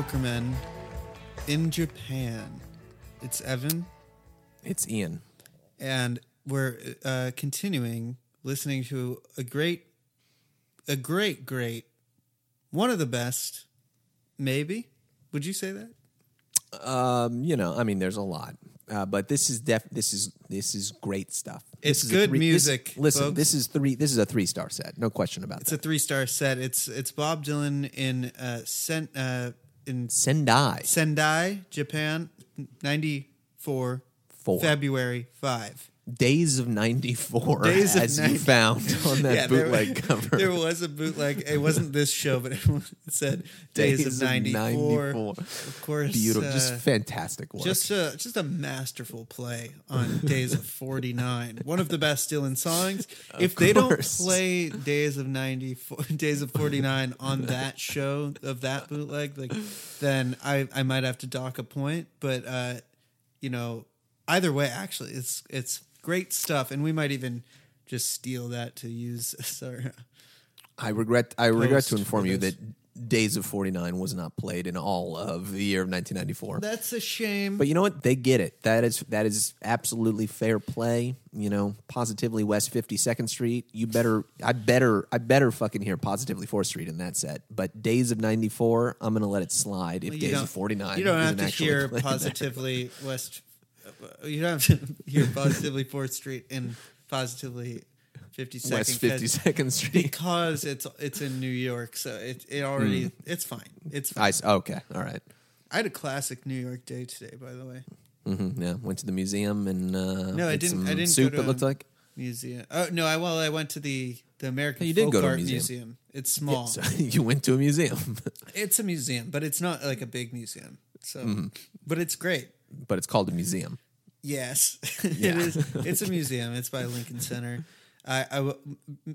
Welcome back to Jokermen in Japan. It's Evan, It's Ian. and we're uh, continuing listening to a great, a great, great, one of the best, maybe. Would you say that? Um, you know, I mean, there's a lot, uh, but this is def. This is this is great stuff. This It's good this- music, listen, folks. this is three. This is a three star set. No question about it. It's a three star set. It's it's Bob Dylan in uh, uh in Sendai Sendai, Japan, ninety four, Four. February five. Days of '94, Days of as 90 you found on that Yeah, there- bootleg cover. There was a bootleg. It wasn't this show, but it said Days, of '94. Of course, Beautiful, uh, just fantastic work. just a just a masterful play on Days of '49. One of the best Dylan songs. if they don't play Days of '94, Days of '49 on that show of that bootleg, like then I I might have to dock a point. But uh, you know, either way, actually, it's it's great stuff, and we might even just steal that to use Sorry. I regret. I regret to inform you that Days of '49 was not played in all of the year of 1994. That's a shame. But you know what? They get it. That is that is absolutely fair play. You know, positively West Fifty Second Street. You better, I better, I better fucking hear positively Fourth Street in that set. But Days of '94, I'm gonna let it slide. If you Days of '49, You don't have to hear there. positively West. You don't have to hear positively Fourth Street and positively Fifty Second. West Fifty Second Street. because it's it's in New York, so it it already Hmm. it's fine. It's fine. I okay, all right. I had a classic New York day today, by the way. hmm yeah, went to the museum and uh, No, I didn't- I didn't soup. go to it looked like. Museum. Oh no, I well I went to the the American You did Folk go to a Art museum. museum. It's small. So you went to a museum, It's a museum, but it's not like a big museum. So, Mm-hmm. but it's great. but it's called a museum. Yes, Yeah. it is. It's a museum. It's by Lincoln Center. I, I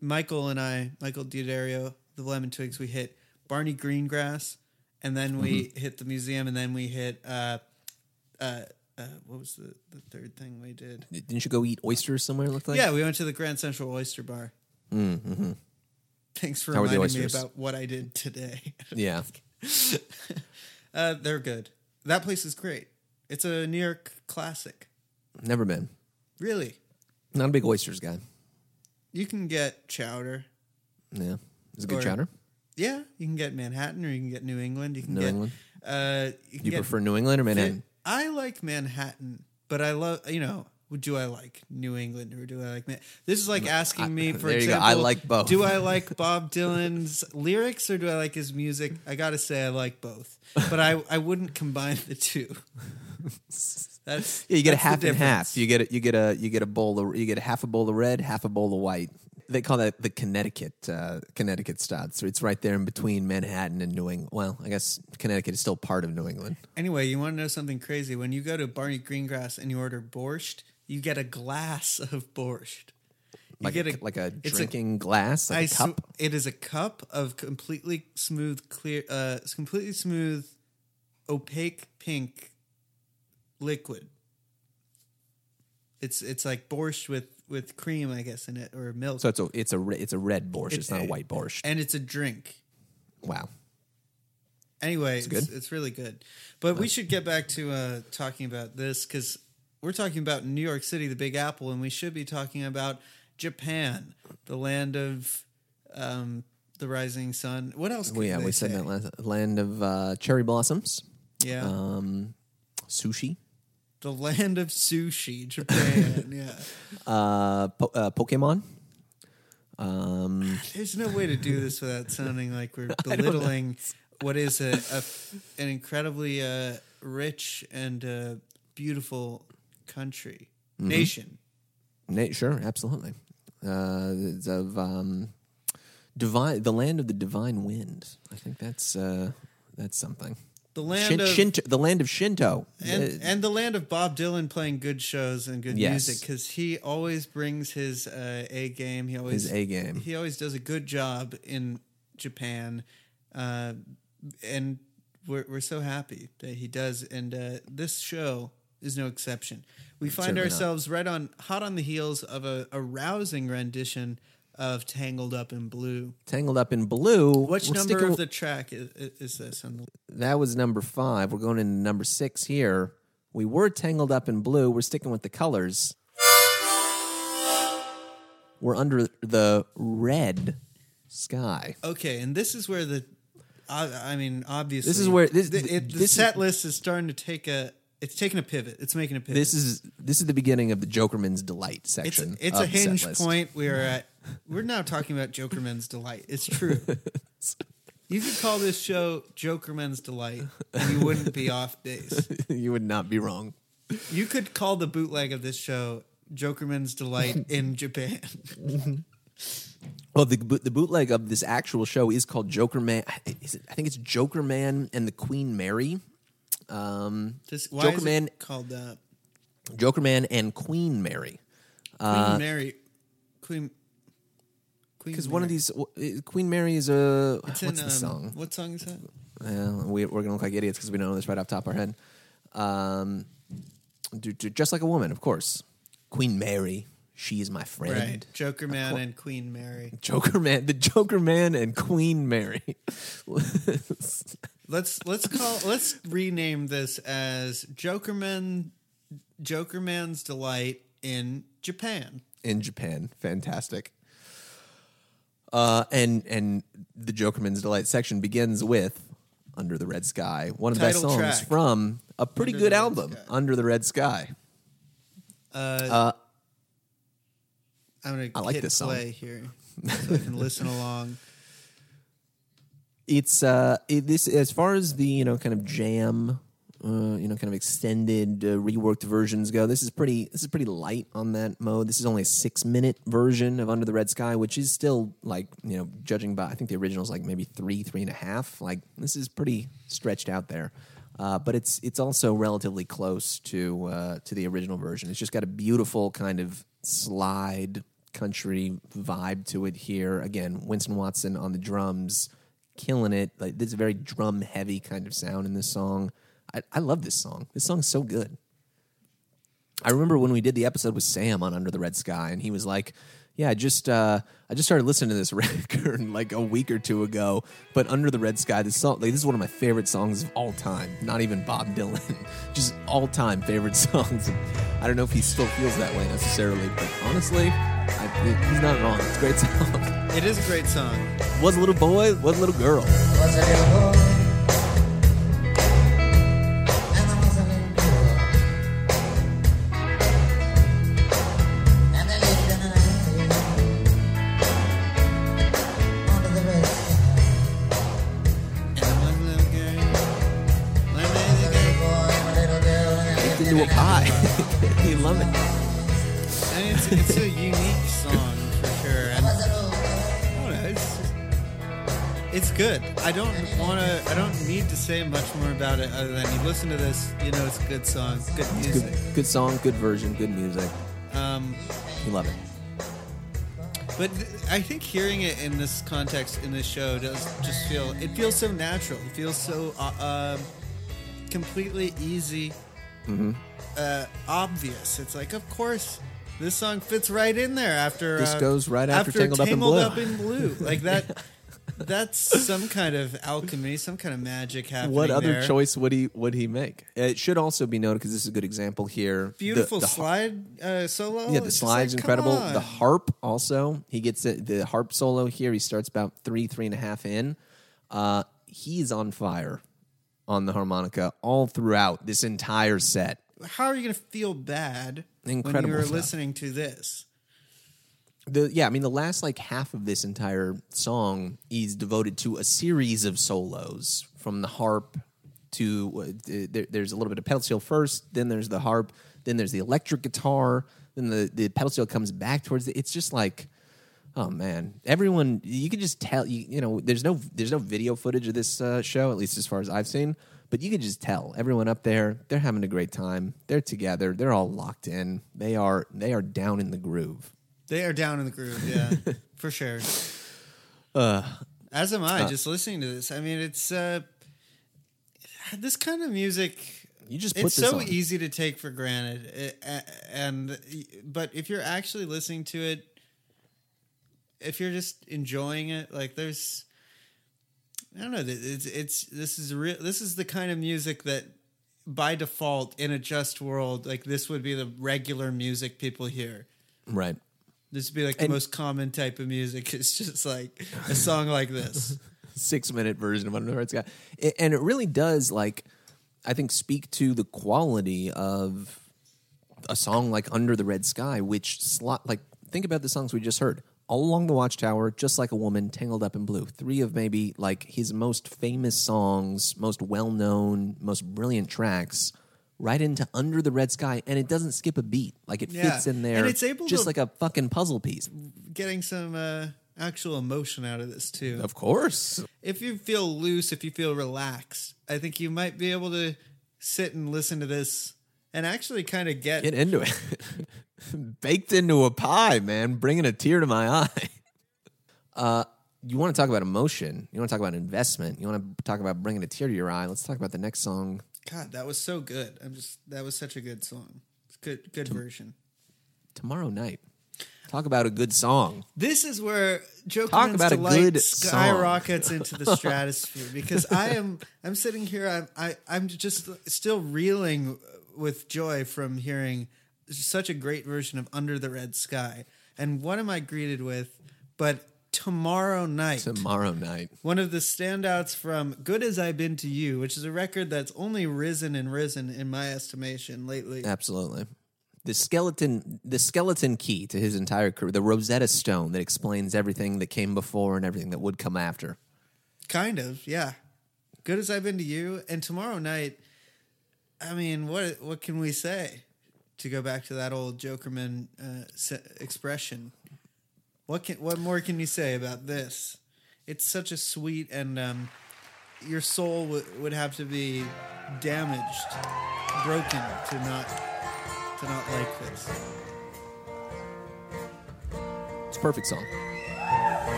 Michael and I, Michael D'Addario, the Lemon Twigs, we hit Barney Greengrass, and then we Mm-hmm. hit the museum, and then we hit uh, uh, uh, what was the, the third thing we did? Didn't you go eat oysters somewhere? Looked like. yeah, we went to the Grand Central Oyster Bar. Mm-hmm. Thanks for How reminding me about what I did today. Yeah. uh, they're good. That place is great. It's a New York classic. Never been. Really, Not a big oysters guy. you can get chowder. Yeah. It's a good Or- chowder. Yeah, you can get Manhattan or you can get New England. You can New get, England. Uh, you can You get prefer New England or Manhattan? I like Manhattan, but I love you know. Do I like New England or do I like Man- this? Is like asking me for there you go. example. I like both. Do I like Bob Dylan's lyrics or do I like his music? I gotta say I like both, but I I wouldn't combine the two. That's Yeah, you get a half and half. You get a, you get a you get a bowl of you get a half a bowl of red, half a bowl of white. They call that the Connecticut uh, Connecticut style. So it's right there in between Manhattan and New England. Well, I guess Connecticut is still part of New England. Anyway, you want to know something crazy? When you go to Barney Greengrass and you order borscht, you get a glass of borscht. You Like get a, like a drinking glass, like a sw- cup. it is a cup of completely smooth, clear, uh, completely smooth, opaque pink liquid. It's it's like borscht with with cream, I guess, in it or milk, so it's a it's a re- it's a red borscht. It's, not a It- white borscht. and it's a drink. wow. Anyway, it's, good. it's really good. But we should get back to uh, talking about this because we're talking about New York City, the Big Apple, and we should be talking about Japan, the land of um, the rising sun. What else? Well, yeah, we said that last, land of uh, cherry blossoms, Yeah, um, sushi, the land of sushi, Japan. yeah, uh, po- uh, Pokemon. Um, there's no way to do this without sounding like we're belittling what is a, a an incredibly uh, rich and uh, beautiful country Mm-hmm. nation. Na- sure, absolutely. Uh, it's of um, divine, the land of the divine wind. I think that's uh, that's something. The land Shin- of Shinto, the land of Shinto. and, Uh, and the land of Bob Dylan playing good shows and good Yes. music because he always brings his uh, A game. He always His A game. He always does a good job in Japan, uh, and we're we're so happy that he does. And uh, this show is no exception. We find Certainly not. ourselves right on hot on the heels of a, a rousing rendition of Tangled Up in Blue. Tangled Up in Blue. Which number of the track is, is this? On the, That was number five. We're going into number six here. We were tangled up in blue. We're sticking with the colors. We're under the red sky. okay, and this is where the, I, I mean, obviously, This is where- this- the, it, the this is- set list is starting to take a. It's taking a pivot. It's making a pivot. This is this is the beginning of the Jokerman's delight it's section. it's of a hinge point. We are at. We're now talking about Jokerman's delight. It's true. You could call this show Jokerman's delight, and you wouldn't be off base. you would not be wrong. You could call the bootleg of this show Jokerman's delight in Japan. Well, the the bootleg of this actual show is called Joker Man. Is it, I think it's Joker Man and the Queen Mary. Um, Just, why Joker is Man, it called that? Joker Man, and Queen Mary. Queen Mary, Queen. Queen Because one of Mary. these uh, Queen Mary is a It's what's in, the um, song? What song is that? Well, we, we're gonna look like idiots because we don't know this right off the top of our head. Um, do- do- just like a woman, of course. Queen Mary, she is my friend. Right, Joker Man and Queen Mary. Joker Man, the Joker Man, and Queen Mary. Let's let's call let's rename this as Jokerman, Jokerman's delight in Japan. in Japan. Fantastic. Uh, and and the Jokerman's Delight section begins with Under the Red Sky, one of the best songs track. from a pretty Under good album, Sky. Under the Red Sky. Uh, Uh, I'm gonna I like this song. play here so I can listen along. it's uh it, this as far as the you know kind of jam uh, you know kind of extended uh, reworked versions go this is pretty this is pretty light on that mode this is only a six minute version of under the red sky which is still like you know judging by i think the original is like maybe three three and a half like this is pretty stretched out there uh, but it's it's also relatively close to uh, to the original version. It's just got a beautiful kind of slide country vibe to it here. Again, Winston Watson on the drums, killing it. Like this very drum heavy kind of sound in this song. I, I love this song. This song's so good. I remember when we did the episode with Sam on Under the Red Sky, and he was like, "Yeah, I just uh, I just started listening to this record like a week or two ago." But Under the Red Sky, this song, like this is one of my favorite songs of all time. Not even Bob Dylan, just all time favorite songs. I don't know if he still feels that way necessarily, but honestly, I, he's not wrong. It's a great song. It is a great song. was a little boy, was a little girl. was a little boy, I don't want to. I don't need to say much more about it other than you listen to this. You know, it's a good song, good music. Good, good song, good version, good music. Um, You love it. but th- I think hearing it in this context in this show does just feel. It feels so natural. It feels so uh, um completely easy, uh, obvious. It's like, of course. This song fits right in there after This uh, goes right after Tangled Up in Blue. Up in Blue. Like that. That's some kind of alchemy, some kind of magic happening. What other there. choice would he would he make? It should also be noted because this is a good example here. Beautiful the, slide uh, solo. Yeah, the slide's like, incredible. on. The harp also. He gets it, the harp solo here. He starts about three, three and a half in. Uh, he's on fire on the harmonica all throughout this entire set. How are you going to feel bad when Incredible you're stuff. listening to this? The yeah, I mean the last like half of this entire song is devoted to a series of solos from the harp to uh, there, there's a little bit of pedal steel first, then there's the harp, then there's the electric guitar, then the the pedal steel comes back towards the, it's just like oh man, everyone you could just tell you you know there's no there's no video footage of this uh, show at least as far as I've seen, but you could just tell. Everyone up there they're having a great time, they're together, they're all locked in, they are they are down in the groove. They are down in the groove, yeah, for sure. Uh, As am I, uh, just listening to this. I mean, it's uh, this kind of music. You just put it's this so on. easy to take for granted, It- and but if you're actually listening to it if you're just enjoying it, like there's, I don't know, it's it's this is real. This is the kind of music that, by default, in a just world, like this would be the regular music people hear. Right. This would be like And- the most common type of music. It's just like a song like this. six minute version of Under the Red Sky. It- and it really does like I think speak to the quality of a song like Under the Red Sky, which slot like think about the songs we just heard. All along the Watchtower, just like a woman, tangled up in blue. Three of maybe like his most famous songs, most well known, most brilliant tracks, right into Under the Red Sky, and it doesn't skip a beat. Like it Yeah. fits in there, And it's able just to- like a fucking puzzle piece. Getting some uh, actual emotion out of this too. Of course, if you feel loose, if you feel relaxed, I think you might be able to sit and listen to this and actually kind of get, get into it. Baked into a pie, man, bringing a tear to my eye. Uh, you want to talk about emotion? You want to talk about investment? You want to talk about bringing a tear to your eye? Let's talk about the next song. God, that was so good. I'm just that was such a good song. Good good version. Tomorrow night. Talk about a good song. This is where Joe Talk about a good song. skyrockets into the stratosphere because I am I'm sitting here I'm I, I'm just still reeling with joy from hearing such a great version of Under the Red Sky. And what am I greeted with? But tomorrow night. Tomorrow night. One of the standouts from Good As I've Been to You, which is a record that's only risen and risen in my estimation lately. Absolutely. The skeleton, the skeleton key to his entire career, the Rosetta Stone that explains everything that came before and everything that would come after. Kind of, yeah. Good as I've been to you, and tomorrow night. I mean, what what can we say? To go back to that old Jokerman uh, expression, what can what more can you say about this? It's such a sweet and um, your soul w- would have to be damaged, broken to not to not like this. It's a perfect song.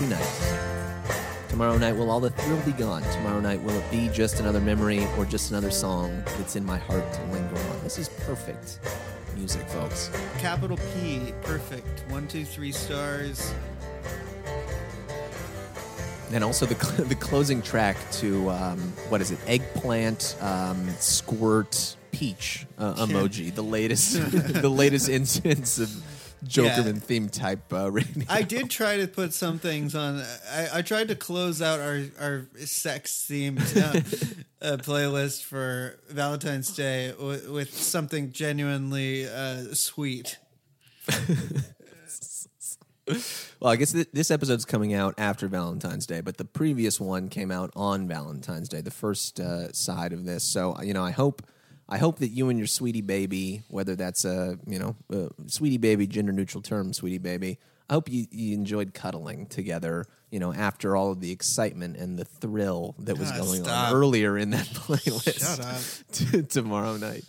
What you tonight? Tomorrow night, will all the thrill be gone? Tomorrow night, will it be just another memory or just another song that's in my heart to linger on? This is perfect music, folks. Capital P, perfect. One, two, three stars. And also the cl- the closing track to um, what is it? Eggplant, um, squirt, peach uh, emoji. The latest the latest instance of Jokerman theme type uh, radio. I did try to put some things on. I, I tried to close out our our sex themed uh, uh, playlist for Valentine's Day with, with something genuinely uh, sweet. Well, I guess th- this episode's coming out after Valentine's Day, but the previous one came out on Valentine's Day, the first uh, side of this. So, you know, I hope I hope that you and your sweetie baby, whether that's a you know a sweetie baby gender neutral term, sweetie baby, I hope you, you enjoyed cuddling together. You know, after all of the excitement and the thrill that was Ah, going stop. on earlier in that playlist. Shut up. to tomorrow night.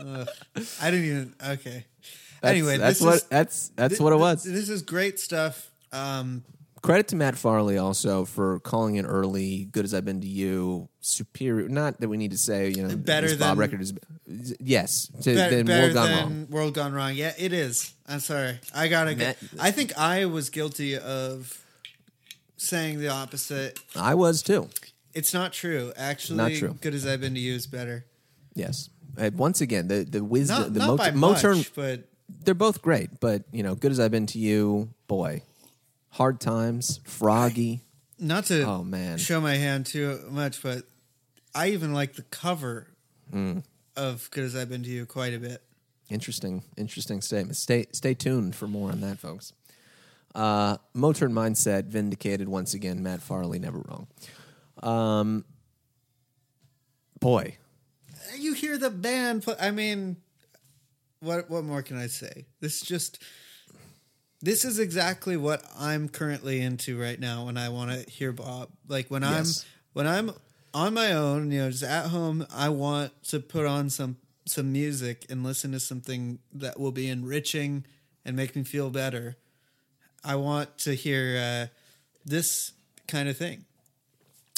I didn't even. Okay. That's, anyway, that's this what is, that's that's thi- what it was. This is great stuff. Um, Credit to Matt Farley also for calling it early. Good as I've been to you, superior. Not that we need to say you know Better this Bob than- record is yes to, be- than better World Gone than Wrong. World Gone Wrong. Yeah, it is. I'm sorry. I gotta. Matt- I think I was guilty of saying the opposite. I was too. It's not true. Actually, Not true. Good as I've been to you is better. Yes. Uh, once again, the the wisdom, Not, the not Mot- by Motern, much, but they're both great. But you know, good as I've been to you, boy, hard times, Froggy. not to Oh, man. show my hand too much, but I even like the cover Mm. of "Good as I've Been to You" quite a bit. Interesting, interesting statement. Stay stay tuned for more on that, folks. Uh, Motern mindset vindicated once again. Matt Farley never wrong. Um, boy, You hear the band play. I mean, what what more can I say? This just this is exactly what I'm currently into right now when I want to hear Bob. Like when Yes. I'm when I'm on my own, you know, just at home, I want to put on some some music and listen to something that will be enriching and make me feel better. I want to hear uh, this kind of thing.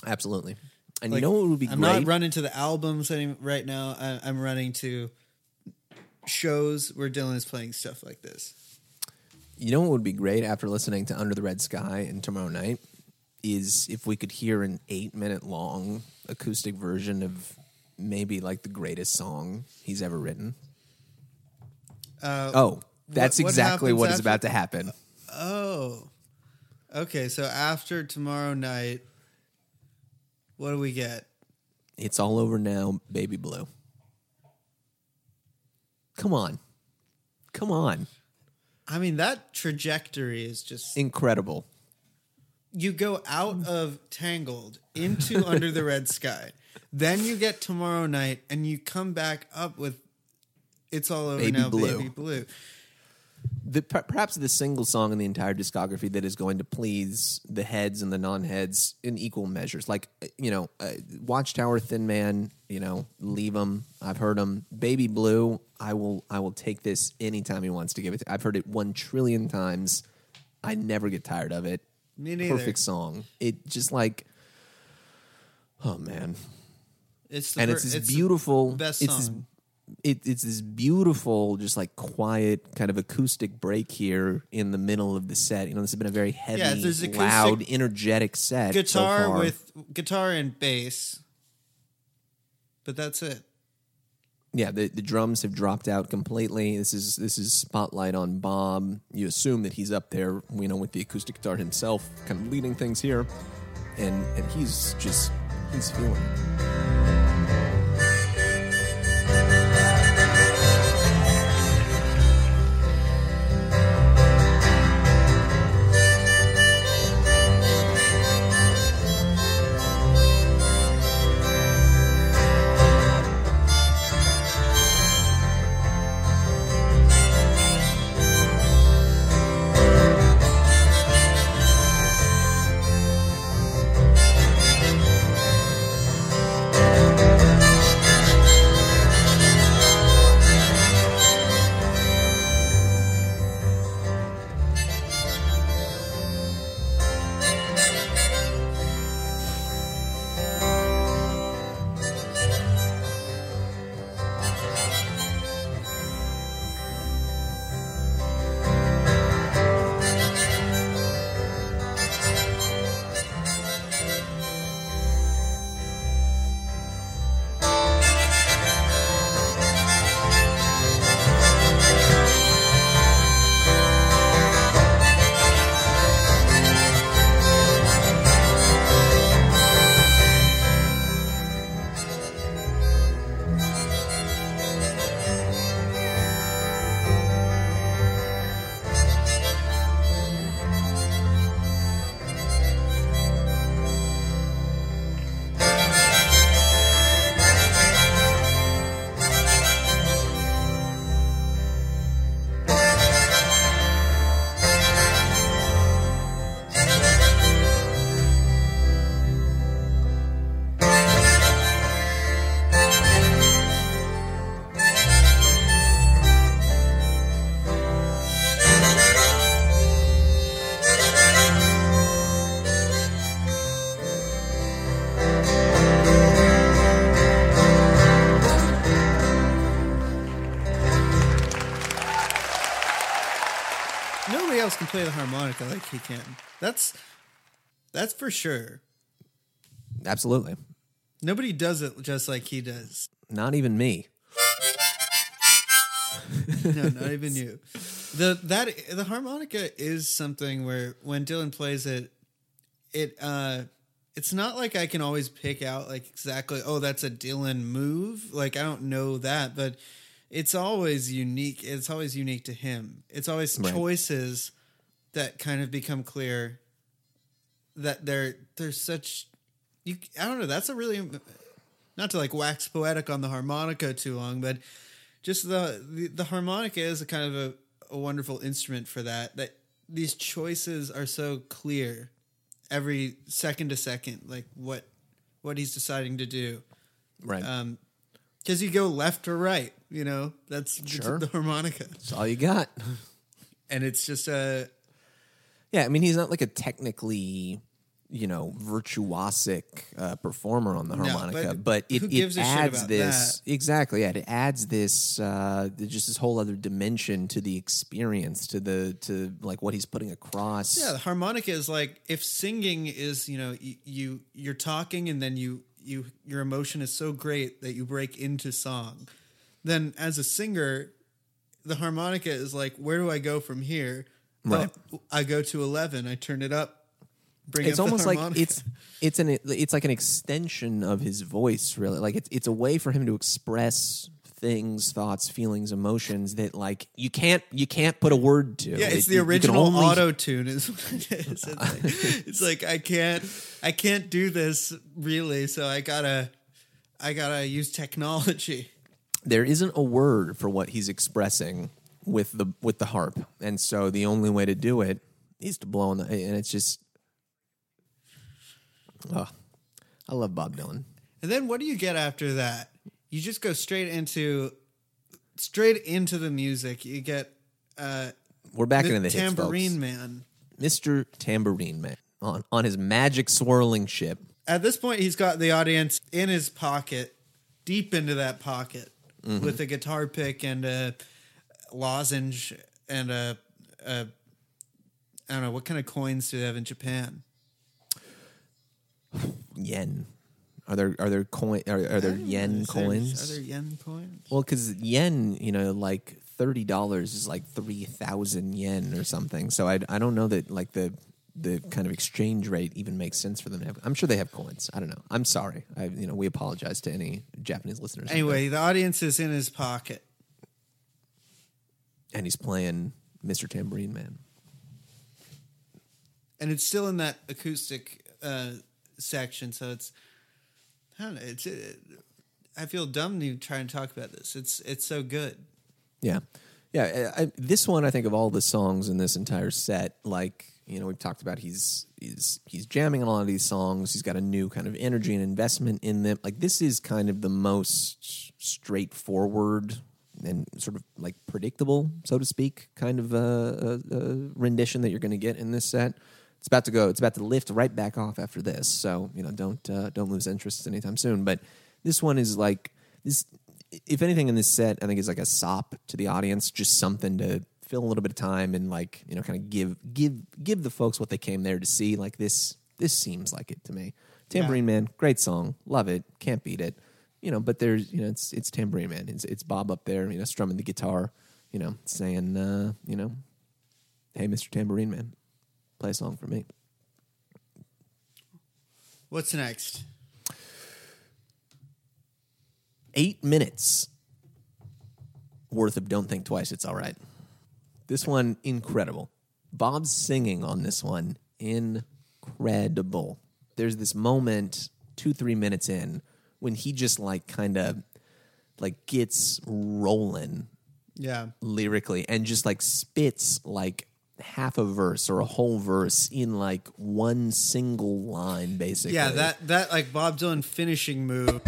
absolutely. And Like, you know what would be I'm great? not running to the albums any, right now. I, I'm running to shows where Dylan is playing stuff like this. You know what would be great after listening to Under the Red Sky and Tomorrow Night is if we could hear an eight minute long acoustic version of maybe like the greatest song he's ever written. Uh, Oh, that's what exactly happens what is after- about to happen. oh, okay. So after tomorrow night, what do we get? It's all over now, baby blue. Come on. Come on. I mean, that trajectory is just. Incredible. You go out of Tangled into Under the Red Sky, then you get tomorrow night, and you come back up with. It's all over Baby now, Blue. baby blue. The, perhaps the single song in the entire discography that is going to please the heads and the non-heads in equal measures. Like uh, you know, uh, Watchtower, Thin Man. You know, leave them. I've heard them. Baby Blue. I will. I will take this anytime he wants to give it. To. I've heard it one trillion times. I never get tired of it. Me neither. Perfect song. It just like. Oh man, It's the and fir- it's this the beautiful best it's this, song. It, it's this beautiful just like quiet kind of acoustic break here in the middle of the set. You know this has been a very heavy Yeah, acoustic loud energetic set so guitar far. with guitar and bass, but that's it. yeah the, the drums have dropped out completely. This is this is spotlight on bob. You assume that he's up there you know with the acoustic guitar himself kind of leading things here. And and he's just he's feeling it harmonica like he can. That's that's for sure. Absolutely. Nobody does it just like he does. Not even me. No, not even you. The that the harmonica is something where when Dylan plays it, it uh it's not like I can always pick out like exactly, oh, that's a Dylan move. Like I don't know that, but it's always unique. It's always unique to him. It's always Right. choices that kind of become clear that they're they're such you I don't know, that's a really not to like wax poetic on the harmonica too long, but just the the, the harmonica is a kind of a, a wonderful instrument for that. That these choices are so clear every second to second, like what what he's deciding to do. Right. Um, because you go left or right, you know that's the- Sure. the harmonica, That's all you got. and it's just a Yeah, I mean, he's not like a technically, you know, virtuosic uh, performer on the No, harmonica, but but, it, who it a shit adds about this exactly. Yeah, it adds this uh, just this whole other dimension to the experience, to the to like what he's putting across. Yeah, the harmonica is like if singing is you know you, you you're talking and then you you your emotion is so great that you break into song. Then as a singer, the harmonica is like where do I go from here? Right. Oh, I go to eleven. I turn it up. Bring it's almost like it's it's an it's like an extension of his voice really like it's it's a way for him to express things thoughts feelings emotions that like you can't you can't put a word to yeah, it's It- the you- you can original only- auto tune. Is what it is. It's like, it's like I can't I can't do this really, so I gotta I gotta use technology. there isn't a word for what he's expressing with the with the harp and so the only way to do it is to blow on the and it's just oh i love bob dylan And then what do you get after that? You just go straight into straight into the music. You get uh we're back into the tambourine folks. man. mr tambourine man on on his magic swirling ship At this point he's got the audience in his pocket, deep into that pocket Mm-hmm. with a guitar pick and a lozenge and a, a I don't know what kind of coins do they have in Japan? yen are there are there coin are, are there yen there- coins Are there yen coins? well because yen you know like thirty dollars is like three thousand yen or something so I, I don't know that like the the kind of exchange rate even makes sense for them to have i'm sure they have coins i don't know i'm sorry i you know we apologize to any japanese listeners. Anyway, the audience is in his pocket. And he's playing mr tambourine man and it's still in that acoustic uh, section. So it's, I don't know. It's, it, I feel dumb to try and talk about this. It's it's so good. Yeah, yeah. I, this one, I think, of all the songs in this entire set, like you know, we've talked about, he's he's he's jamming on a lot of these songs. He's got a new kind of energy and investment in them. Like this is kind of the most straightforward and sort of like predictable, so to speak, kind of uh, uh, uh, rendition that you're going to get in this set. It's about to go. It's about to lift right back off after this. So you know, don't uh, don't lose interest anytime soon. But this one is like this. If anything in this set, I think is like a sop to the audience, just something to fill a little bit of time and like you know, kind of give give give the folks what they came there to see. Like this, this seems like it to me. Tambourine Man, great song, love it, can't beat it. You know, but there's you know, it's it's Tambourine Man. It's it's Bob up there, you know, strumming the guitar, you know, saying, uh, you know, hey, Mr. Tambourine Man, play a song for me. What's next? eight minutes worth of Don't Think Twice, It's All Right. This one, incredible. Bob's singing on this one, incredible. There's this moment, two, three minutes in, when he just like kind of like gets rolling Yeah, lyrically and just like spits like half a verse or a whole verse in like one single line, basically. yeah. That that like Bob Dylan finishing move.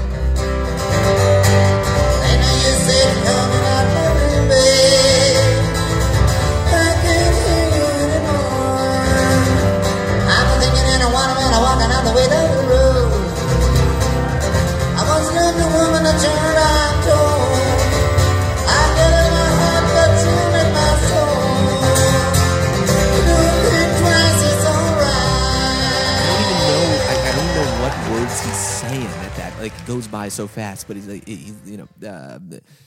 Goes by so fast, but he's like, he's, you know, uh,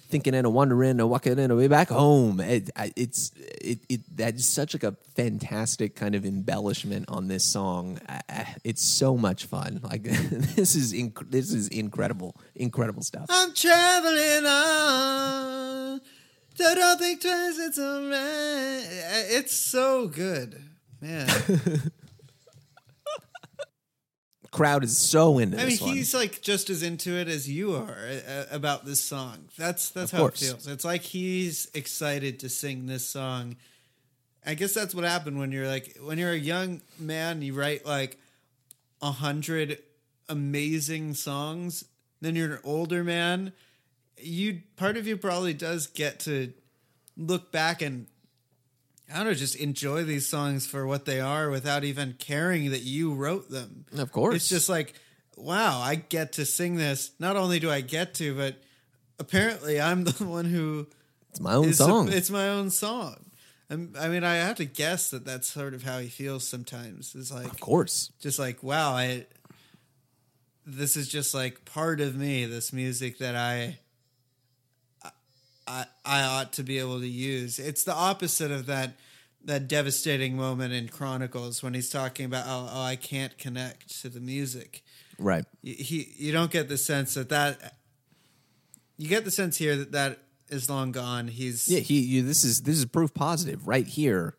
thinking and a wondering, a walking and a way back home. It, I- it's it, it that's such like a fantastic kind of embellishment on this song. I- I- It's so much fun. Like this is inc- this is incredible, incredible stuff. I'm traveling on. So don't think twice. It's alright. It's so good, man. Crowd is so into I mean, this one. he's like just as into it as you are uh, about this song. That's that's Of how course. it feels. It's like he's excited to sing this song. I guess that's what happened when you're like when you're a young man, you write like a hundred amazing songs. Then you're an older man. You part of you probably does get to look back and I don't know, just enjoy these songs for what they are without even caring that you wrote them. Of course. It's just like, wow, I get to sing this. Not only do I get to, but apparently I'm the one who it's my own song. it's my own song. I'm, I mean, I have to guess that that's sort of how he feels sometimes. It's like, of course. just like, wow, I. This is just like part of me. This music that I. I I ought to be able to use. It's the opposite of that that devastating moment in Chronicles when he's talking about oh, oh I can't connect to the music Right. he you don't get the sense that that you get the sense here that that is long gone he's Yeah, he. You, this is this is proof positive right here.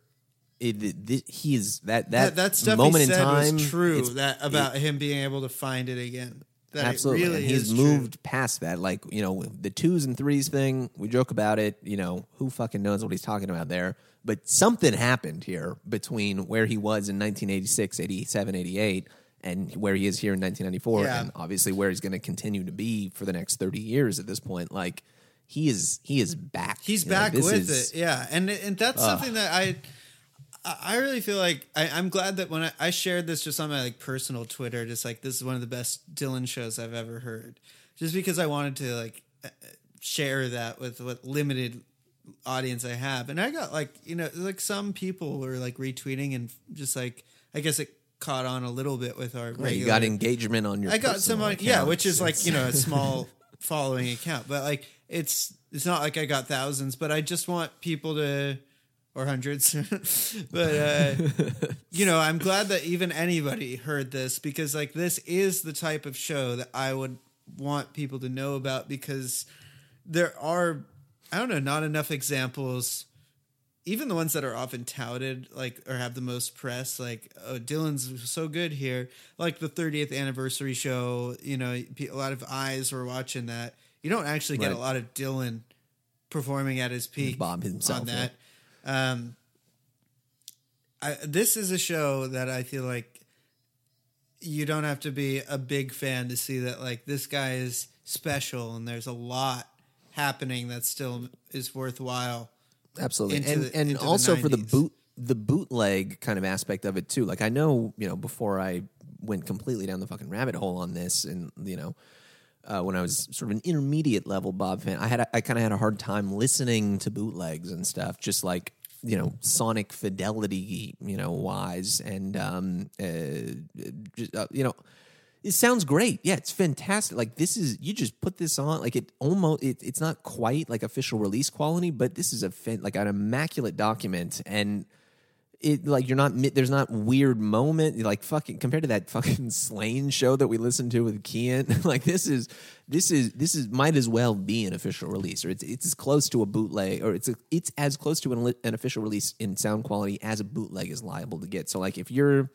It, it, thi- he is that that that, that stuff moment he in time was true that about him being able to find it again that absolutely, really and he's is true. moved past that. Like you know, the twos and threes thing. We joke about it. You know, who fucking knows what he's talking about there? But something happened here between where he was in 1986, 87, 88, and where he is here in 1994, Yeah. and obviously where he's going to continue to be for the next 30 years at this point. Like he is, he is back. he's You back this with is- it yeah and and that's something that i I really feel like I, I'm glad that when I, I shared this just on my like personal Twitter, just like this is one of the best Dylan shows I've ever heard, just because I wanted to like uh, share that with what limited audience I have, and I got like you know like some people were like retweeting and just like I guess it caught on a little bit with our Yeah, you got engagement on your. I got some someone, yeah, which is like you know a small following account, but like it's it's not like I got thousands, but I just want people to or hundreds, but uh, you know I'm glad that even anybody heard this because like this is the type of show that I would want people to know about because there are I don't know not enough examples. Even the ones that are often touted like or have the most press like oh dylan's so good here. Like the 30th anniversary show you know a lot of eyes were watching that. You don't actually get Right. a lot of dylan performing at his peak Bob himself, on that um I, this is a show that i feel like you don't have to be a big fan to see that like this guy is special and there's a lot happening that still is worthwhile absolutely. and the- and into the also for the boot the bootleg kind of aspect of it too. Like i know you know before i went completely down the fucking rabbit hole on this and you know uh, when I was sort of an intermediate level Bob fan, I had a, I kind of had a hard time listening to bootlegs and stuff, just like you know sonic fidelity, you know, wise, and um, uh, just, uh, you know, it sounds great. Yeah, it's fantastic. Like this is you just put this on like it almost it, it's not quite like official release quality, but this is a fan, like an immaculate document and it like you're not there's not weird moment like fucking compared to that fucking Slain show that we listened to with Kian like this is this is this is might as well be an official release or it's it's as close to a bootleg or it's a, it's as close to an, an official release in sound quality as a bootleg is liable to get. So like if you're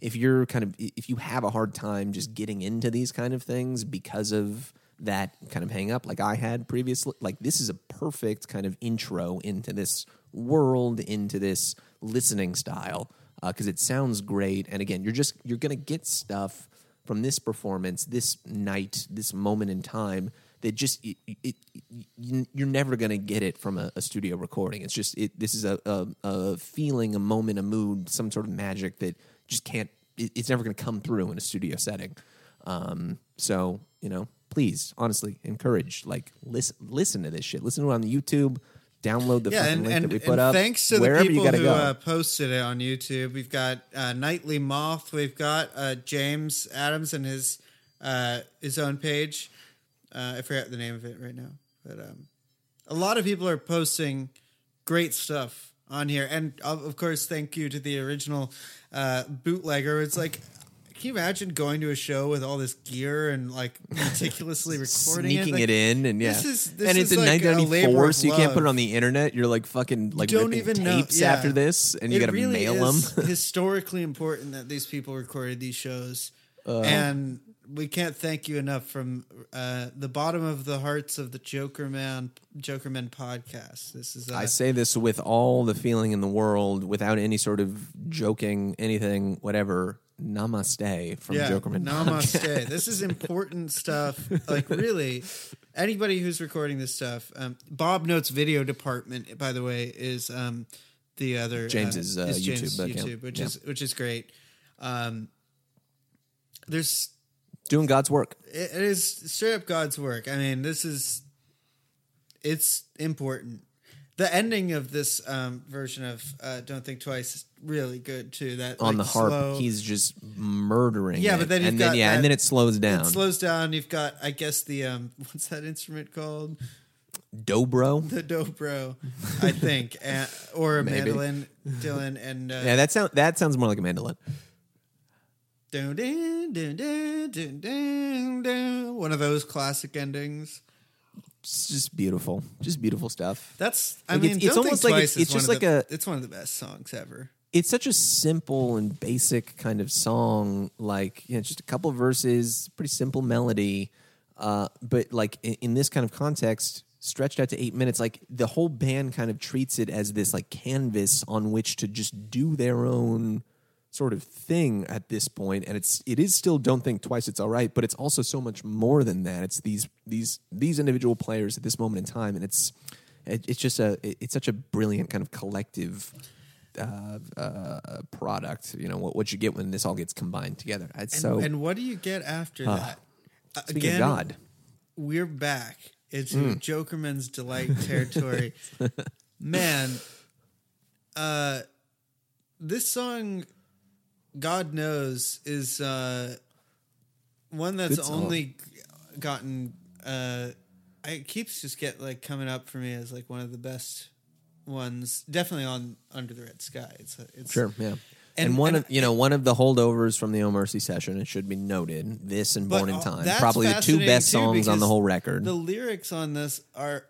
if you're kind of if you have a hard time just getting into these kind of things because of that kind of hang up like I had previously like this is a perfect kind of intro into this world into this listening style because it sounds great. And again you're just you're gonna get stuff from this performance this night this moment in time that just it, it, you, you're never gonna get it from a, a studio recording. It's just it this is a, a, a feeling a moment a mood some sort of magic that just can't it, it's never gonna come through in a studio setting. Um, so you know please honestly encourage like listen listen to this shit. Listen to it on YouTube download the yeah, fucking and, link and, that we put up. thanks to the people who go. uh, posted it on YouTube. We've got uh, Nightly Moth. We've got uh, James Adams and his uh, his own page. Uh, I forgot the name of it right now, but um, a lot of people are posting great stuff on here, and of of course, thank you to the original uh, bootlegger. It's like. Can you imagine going to a show with all this gear and like meticulously recording Sneaking Like, it in, and yeah, this is- this and it's in like a labor 1994, so you can't put it on the internet. You're like fucking like don't ripping even know- tapes yeah. after this, and you got to really mail them. historically important that these people recorded these shows, Uh-huh. and we can't thank you enough from uh, the bottom of the hearts of the Joker Man Jokermen podcast. This is uh, I say this with all the feeling in the world, without any sort of joking, anything, whatever. Namaste from yeah, Jokerman. Namaste. this is important stuff. Like really, anybody who's recording this stuff. Um, Bob Notes video department, by the way, is um, the other James's, uh, is James YouTube. YouTube, which Yeah. is which is great. Um, there's Doing God's work. it it is straight up God's work. I mean, this is it's important. The ending of this um, version of uh, "Don't Think Twice" is really good too. That on like, the harp, slow- he's just murdering. Yeah, it. but then you've and got then yeah, that- and then it slows down. It slows down. You've got, I guess, the um, what's that instrument called? Dobro. The dobro, I think, or a mandolin, Dylan, and uh, Yeah, that sounds that sounds more like a mandolin. dun, dun, dun. one of those classic endings. It's just beautiful, just beautiful stuff. That's, I Like, mean, it's- it's Don't almost Think like Twice it's- it's just like the- a- it's one of the best songs ever. It's such a simple and basic kind of song, like you know, just a couple of verses, pretty simple melody, uh, but like in, in this kind of context, stretched out to eight minutes, like the whole band kind of treats it as this like canvas on which to just do their own sort of thing at this point and it's it is still don't think twice it's all right but it's also so much more than that it's these these these individual players at this moment in time and it's it, it's just a it- it's such a brilliant kind of collective uh, uh, product you know what, what you get when this all gets combined together it's And, so and what do you get after that? Uh, speaking of god we're back it's Hmm. Jokerman's delight territory. Man, uh, this song, God knows, is uh, one that's Good song. only gotten. Uh, it keeps just get like coming up for me as like one of the best ones. Definitely on Under the Red Sky. It's it's Sure, yeah. And, And- one and- of you know one of the holdovers from the O Mercy session, it should be noted, this and Born in uh, Time, probably the two best songs on the whole record. The lyrics on this are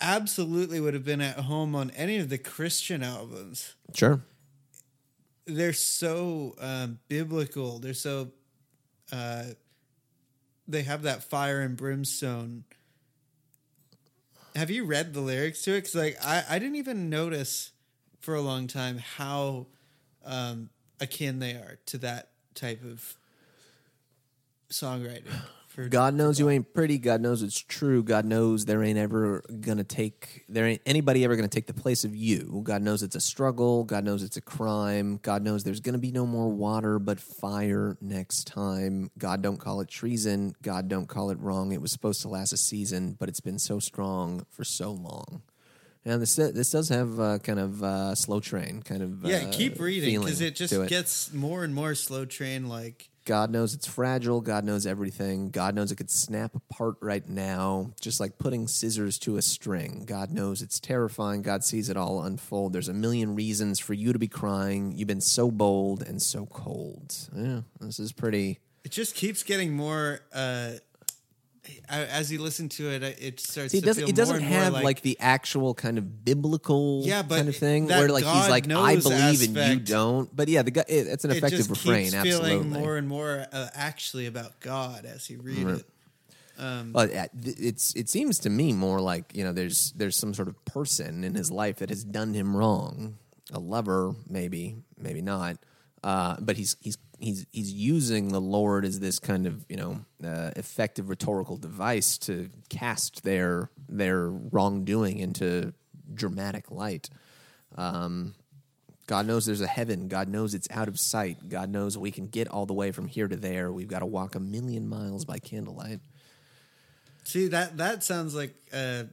absolutely would have been at home on any of the Christian albums. sure, They're so um, biblical. They're so uh, they have that fire and brimstone. Have you read the lyrics to it? Because like I, I didn't even notice for a long time how um, akin they are to that type of songwriting. For God knows you ain't pretty. God knows it's true. God knows there ain't ever gonna take there ain't anybody ever gonna take the place of you. God knows it's a struggle. God knows it's a crime. God knows there's gonna be no more water but fire next time. God don't call it treason. God don't call it wrong. It was supposed to last a season, but it's been so strong for so long. And this this does have uh, kind of uh, slow train kind of Yeah, uh, keep reading because it just it. gets more and more slow train. Like God knows it's fragile. God knows everything. God knows it could snap apart right now, just like putting scissors to a string. God knows it's terrifying. God sees it all unfold. There's a million reasons for you to be crying. You've been so bold and so cold. Yeah, this is pretty. it just keeps getting more. Uh, as you listen to it, it starts. See, it to doesn't, feel it doesn't more have like, like, the actual kind of biblical Yeah, but kind of thing where like he's like I believe and you don't. But yeah, the guy, it, it's an it effective just refrain. absolutely. feeling more and more uh, actually about God as you read it. Well, yeah, it's it seems to me more like you know there's there's some sort of person in his life that has done him wrong, a lover maybe maybe not, uh, but he's he's he's he's using the Lord as this kind of you know uh, effective rhetorical device to cast their their wrongdoing into dramatic light. Um, God knows there's a heaven. God knows it's out of sight. God knows we can get all the way from here to there. We've got to walk a million miles by candlelight. See that that sounds like uh,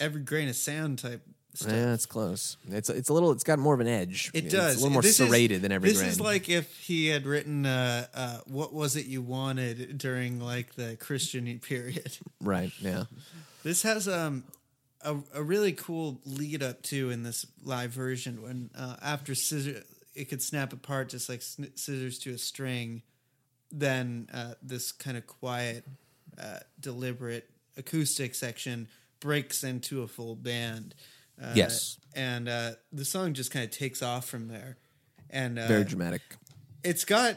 every grain of sand type stuff. Yeah, it's close. It's it's a little. It's got more of an edge. It It's does. a little more This is- serrated than every This grain. is like if he had written uh, uh, "What Was It You Wanted" during like the Christian period. right. Yeah. This has um a, a really cool lead up too in this live version when uh, after scissor it could snap apart just like scissors to a string. Then uh, this kind of quiet, uh, deliberate acoustic section breaks into a full band. Uh, Yes. and uh, the song just kind of takes off from there. And uh, Very dramatic. it's got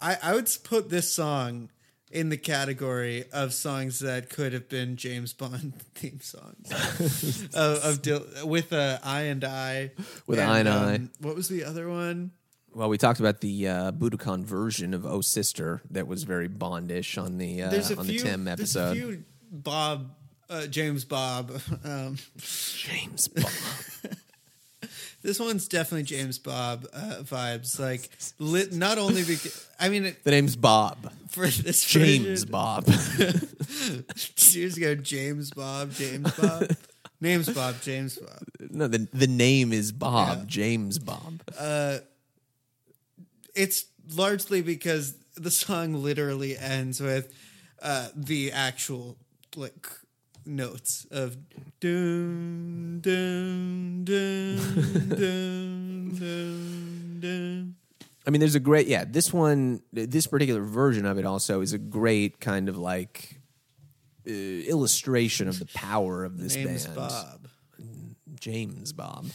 I, I would put this song in the category of songs that could have been James Bond theme songs of, of Dil- with uh, I and I With I and I. What was the other one? Well, we talked about the uh, Budokan version of "Oh Sister" that was very Bondish on the uh, on few the Tim there's a episode. few Bob uh, James Bob. Um, James Bob. this one's definitely James Bob uh, vibes. Like lit, not only because I mean it, the name's Bob. for this James version- Bob. Years ago, James Bob, James Bob, names Bob, James Bob. no, the the name is Bob. Yeah. James Bob. Uh, it's largely because the song literally ends with uh, the actual like notes of doom doom doom doom doom doom. I mean, there's a great yeah. This one, this particular version of it also is a great kind of like uh, illustration of the power of this Name's band. Bob. James Bob,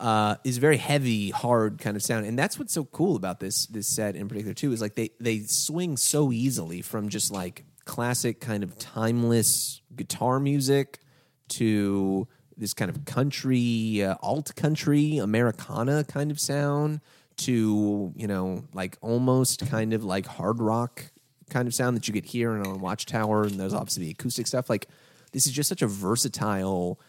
uh, is very heavy, hard kind of sound, and that's what's so cool about this this set in particular too. Is like they they swing so easily from just like classic kind of timeless guitar music to this kind of country, uh, alt country, Americana kind of sound to you know like almost kind of like hard rock kind of sound that you get here on Watchtower, and there's obviously the acoustic stuff. Like this is just such a versatile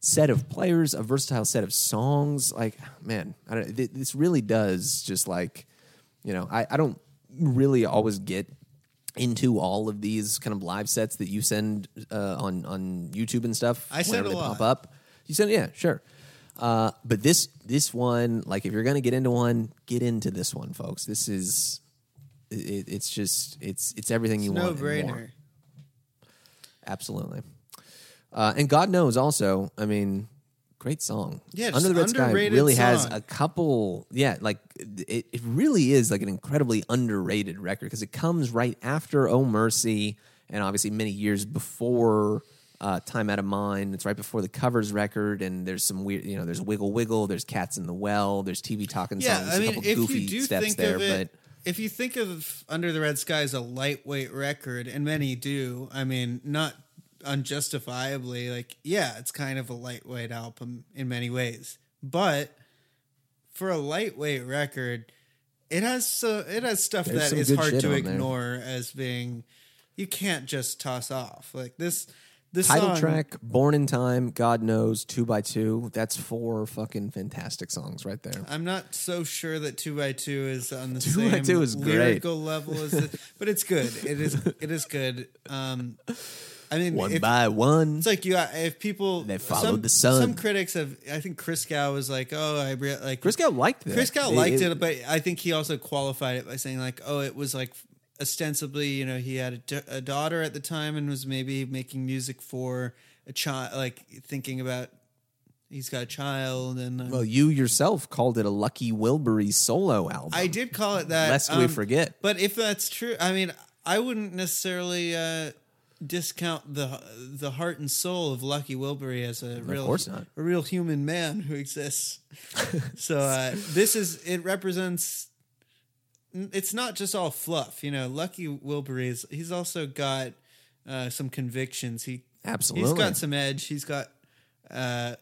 set of players, a versatile set of songs. Like, man, I don't, this really does just like, you know, I, I don't really always get into all of these kind of live sets that you send uh, on on YouTube and stuff. I send whenever a they lot. pop up. You send, yeah, sure. Uh, but this this one, like, if you're gonna get into one, get into this one, folks. This is. It, it's just it's it's everything you No want. and more. brainer. Absolutely. Uh, and God knows also, I mean, great song. Yeah, Under the Red Sky really has a couple, yeah, like it, it really is like an incredibly underrated record because it comes right after Oh Mercy and obviously many years before uh, Time Out of Mind. It's right before the covers record, and there's some weird, you know, there's Wiggle Wiggle, there's Cats in the Well, there's TV Talking Yeah, songs, I a mean, couple if goofy you do steps think there, of it, but if you think of Under the Red Sky as a lightweight record, and many do, I mean, not unjustifiably, like, yeah, it's kind of a lightweight album in many ways, but for a lightweight record, it has so it has stuff There's that is hard to on there. ignore as being you can't just toss off like this. This title song, track, Born in Time, God knows, two by two. That's four fucking fantastic songs right there. I'm not so sure that two by two is on the Two same by Two is great. lyrical level as, the, but it's good. It is it is good. Um, I mean, One if, by one. it's like you. If people They followed some, the sun. Some critics have. I think Christgau was like, "Oh, I re- like Christgau liked that. Christgau liked it, but I think he also qualified it by saying like, "Oh, it was like ostensibly, you know, he had a, a daughter at the time and was maybe making music for a child, like thinking about he's got a child and." um, Well, you yourself called it a Lucky Wilbury solo album. I did call it that. Lest we um, forget. But if that's true, I mean, I wouldn't necessarily uh, discount the the heart and soul of Lucky Wilbury as a real, a real human man who exists. so uh, this is it represents. It's not just all fluff, you know. Lucky Wilbury is he's also got uh, some convictions. He Absolutely. he's got some edge. He's got. Uh,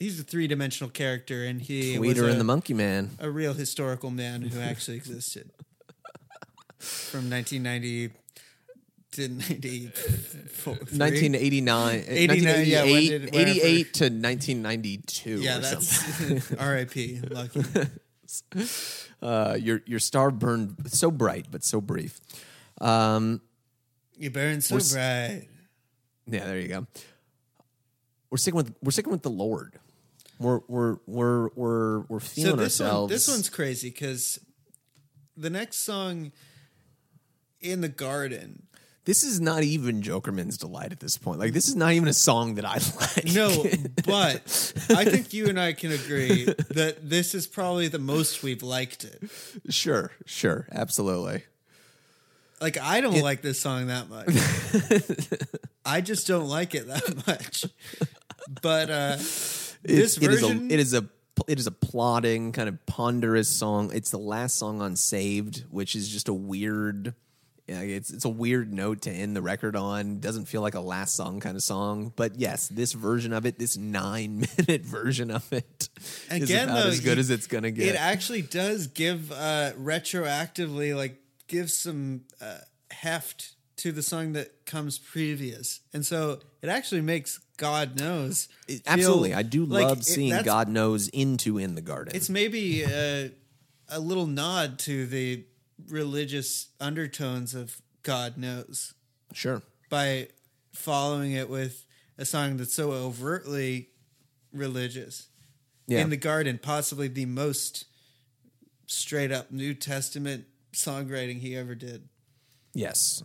He's a three-dimensional character, and he was Tweeter a- and the Monkey Man. a real historical man who actually existed from 1990 to 94. 1989, 89, yeah, 1988, 88 to 1992 Yeah, that's R.I.P. Lucky. Uh, your your star burned so bright but so brief. Um, You burn so bright. yeah, there you go. We're sticking with we're sticking with the Lord we're we're we're we're we're feeling so this ourselves. One, this one's crazy because the next song, "In the Garden," This is not even Jokerman's delight at this point. Like this is not even a song that I like. No, but I think you and I can agree that this is probably the most we've liked it. sure, sure, absolutely. Like I don't like this song that much. I just don't like it that much. But uh this It- it is version a it is a it is a plodding kind of ponderous song. It's the last song on Saved, which is just a weird. Yeah, it's it's a weird note to end the record on. Doesn't feel like a last song kind of song, but yes, this version of it, this nine minute version of it, is again about though as good as it's gonna get. It actually does give uh retroactively like give some uh heft to the song that comes previous. And so it actually makes God knows. feel Absolutely, I do like love it- seeing God knows into in the garden. It's maybe a, a little nod to the religious undertones of God Knows sure. by following it with a song that's so overtly religious. Yeah. In the Garden, possibly the most straight up New Testament songwriting he ever did. yes.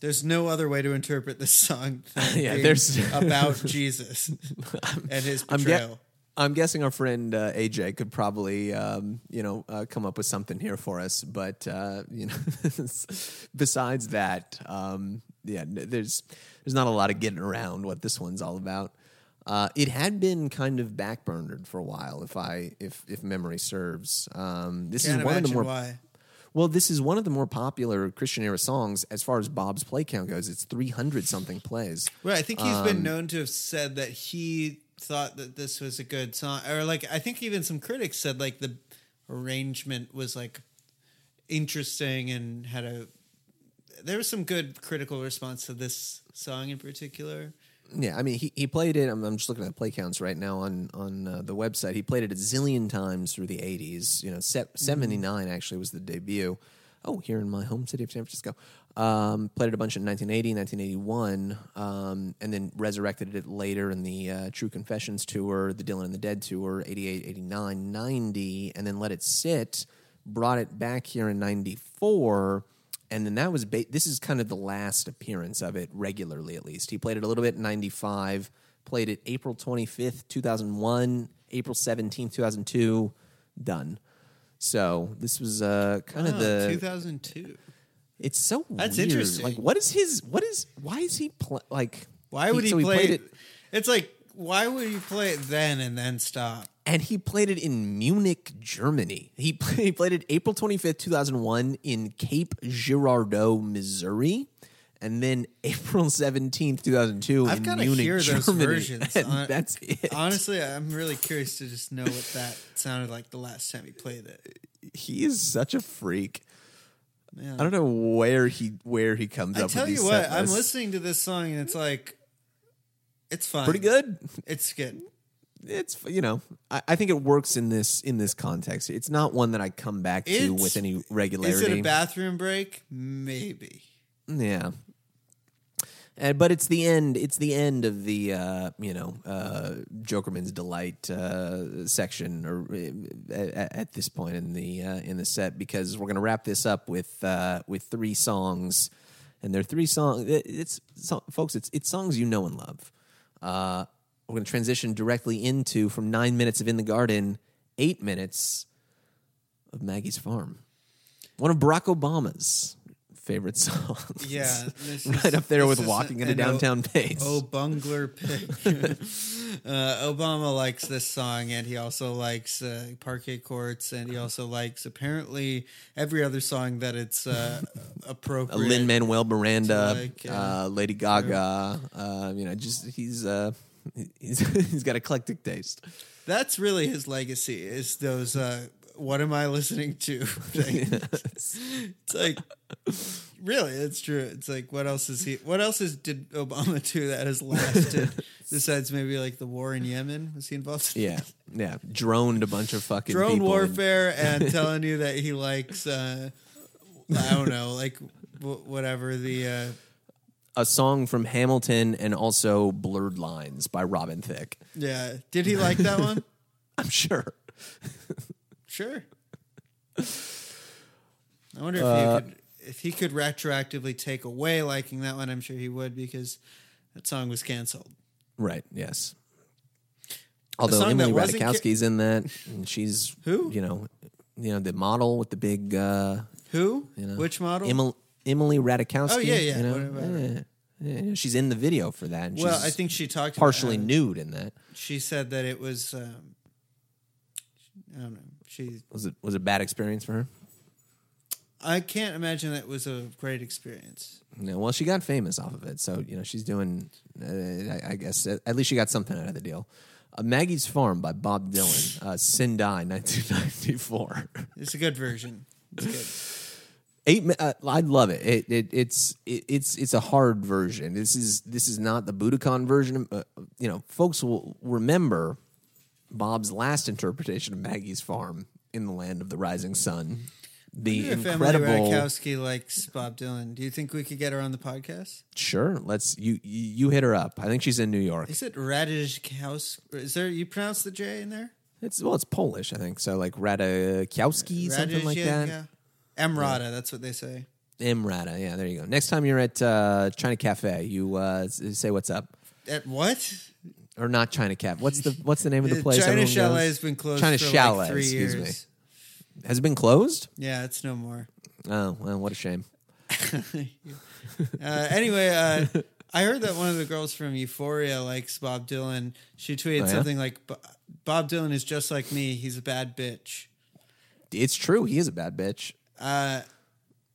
There's no other way to interpret this song than Yeah, there's- about Jesus and his I'm, gue- betrayal. I'm guessing our friend uh, AJ could probably, um, you know, uh, come up with something here for us. But uh, you know, besides that, um, yeah, there's there's not a lot of getting around what this one's all about. Uh, it had been kind of backburnered for a while, if I if if memory serves. Um, this Can't is one of the more why. well, this is one of the more popular Christian era songs as far as Bob's play count goes. It's 300 something plays. Right. I think he's Um, been known to have said that he thought that this was a good song, or like I think even some critics said like the arrangement was like interesting and had a. There was some good critical response to this song in particular. Yeah, I mean, he, he played it. I'm, I'm just looking at play counts right now on on uh, the website. He played it a zillion times through the 80s. You know, se- 79 actually was the debut. Oh, here in my home city of San Francisco. Um, played it a bunch in 1980, 1981, um, and then resurrected it later in the uh, True Confessions tour, the Dylan and the Dead tour, 88, 89, 90, and then let it sit. Brought it back here in 94 and then that was ba- this is kind of the last appearance of it regularly at least he played it a little bit in 95 played it april 25th 2001 april 17th 2002 done so this was uh kind of Oh, the 2002. It's so That's weird. interesting. like what is his what is why is he pl- like Why would he, so play played it? It's like why would he play it then and then stop? and he played it in Munich, Germany. He, play, he played it April 25th, 2001 in Cape Girardeau, Missouri. And then April 17th, 2002 I've in Munich, hear those Germany. versions. And Hon- that's it. Honestly, I'm really curious to just know what that sounded like the last time he played it. he is such a freak. Yeah. I don't know where he where he comes I up tell with you what, I'm listening to this song and it's like, it's fine. Pretty good. It's good. It's you know I, I think it works in this in this context. It's not one that I come back to It's- with any regularity. Is it a bathroom break? Maybe. Yeah. And, but it's the end. It's the end of the uh, you know uh, Jokerman's delight uh, section, or uh, at, at this point in the uh, in the set, because we're going to wrap this up with uh, with three songs, and they're three songs. It's so, folks, it's it's songs you know and love. We're going to transition directly into from nine minutes of In the Garden, eight minutes of Maggie's Farm, one of Barack Obama's favorite songs. Yeah. right up there with walking into downtown Pace. Oh, bungler pig. uh, Obama likes this song, and he also likes uh, parquet courts, and he also likes apparently every other song that it's uh, appropriate. Lin Manuel Miranda, like, uh, uh, Lady Gaga. Uh, you know, just he's uh, he's he's got eclectic taste. That's really his legacy. Is those uh, "What am I listening to?" it's like really, it's true. It's like what else is he? What else is did Obama do that has lasted besides maybe like the war in Yemen? Was he involved? in Yeah, yeah. Droned a bunch of fucking drone people and- warfare and telling you that he likes uh I don't know like w- whatever the uh a song from Hamilton and also Blurred Lines by Robin Thicke. Yeah. Did he like that one? I'm sure. Sure. I wonder if Uh, he could if he could retroactively take away liking that one. I'm sure he would because that song was canceled. Right. Yes. Although Emily wasn't ca- in that, and she's Who? You know, you know the model with the big. uh Who? you know, Which model? Emil- Emily Ratajkowski. Oh, yeah, yeah, You know? Yeah. She's in the video for that. And well, I think she talked partially nude in that. She said that it was. Um, I don't know. She. Was it was it a bad experience for her? I can't imagine that was a great experience. No, well, she got famous off of it, so you know she's doing. Uh, I, I guess uh, at least she got something out of the deal. Uh, Maggie's Farm by Bob Dylan, uh, Sendai, 1994. It's a good version. It's good. Eight. Uh, I love it. It, it it's it, it's it's a hard version. This is this is not the Budokan version. Uh, you know, folks will remember Bob's last interpretation of Maggie's Farm in the Land of the Rising Sun. The If Emily incredible. Ratajkowski likes Bob Dylan, do you think we could get her on the podcast? Sure, let's you you hit her up. I think she's in New York. Is it Ratajkowski? Is there you pronounce the J in there? It's well, it's Polish, I think. So like Radakowski, something like that. Emrata, that's what they say. Imrata, yeah, there you go. Next time you're at uh, China Cafe, you uh, say what's up, At what? Or not China Cafe. What's the what's the name of the place? China everyone Chalet has been closed China for Chalet, like three excuse years. me. Has it been closed? Yeah, it's no more. Oh well, what a shame. Uh, anyway, uh, I heard that one of the girls from Euphoria likes Bob Dylan. She tweeted Oh, yeah? something like, "Bob Dylan is just like me. He's a bad bitch." It's true. He is a bad bitch. Uh,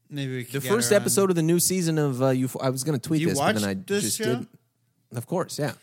maybe we The first on. episode of the new season of uh, Euph- I was going to tweet You this, but then I just show? didn't. Of course, yeah.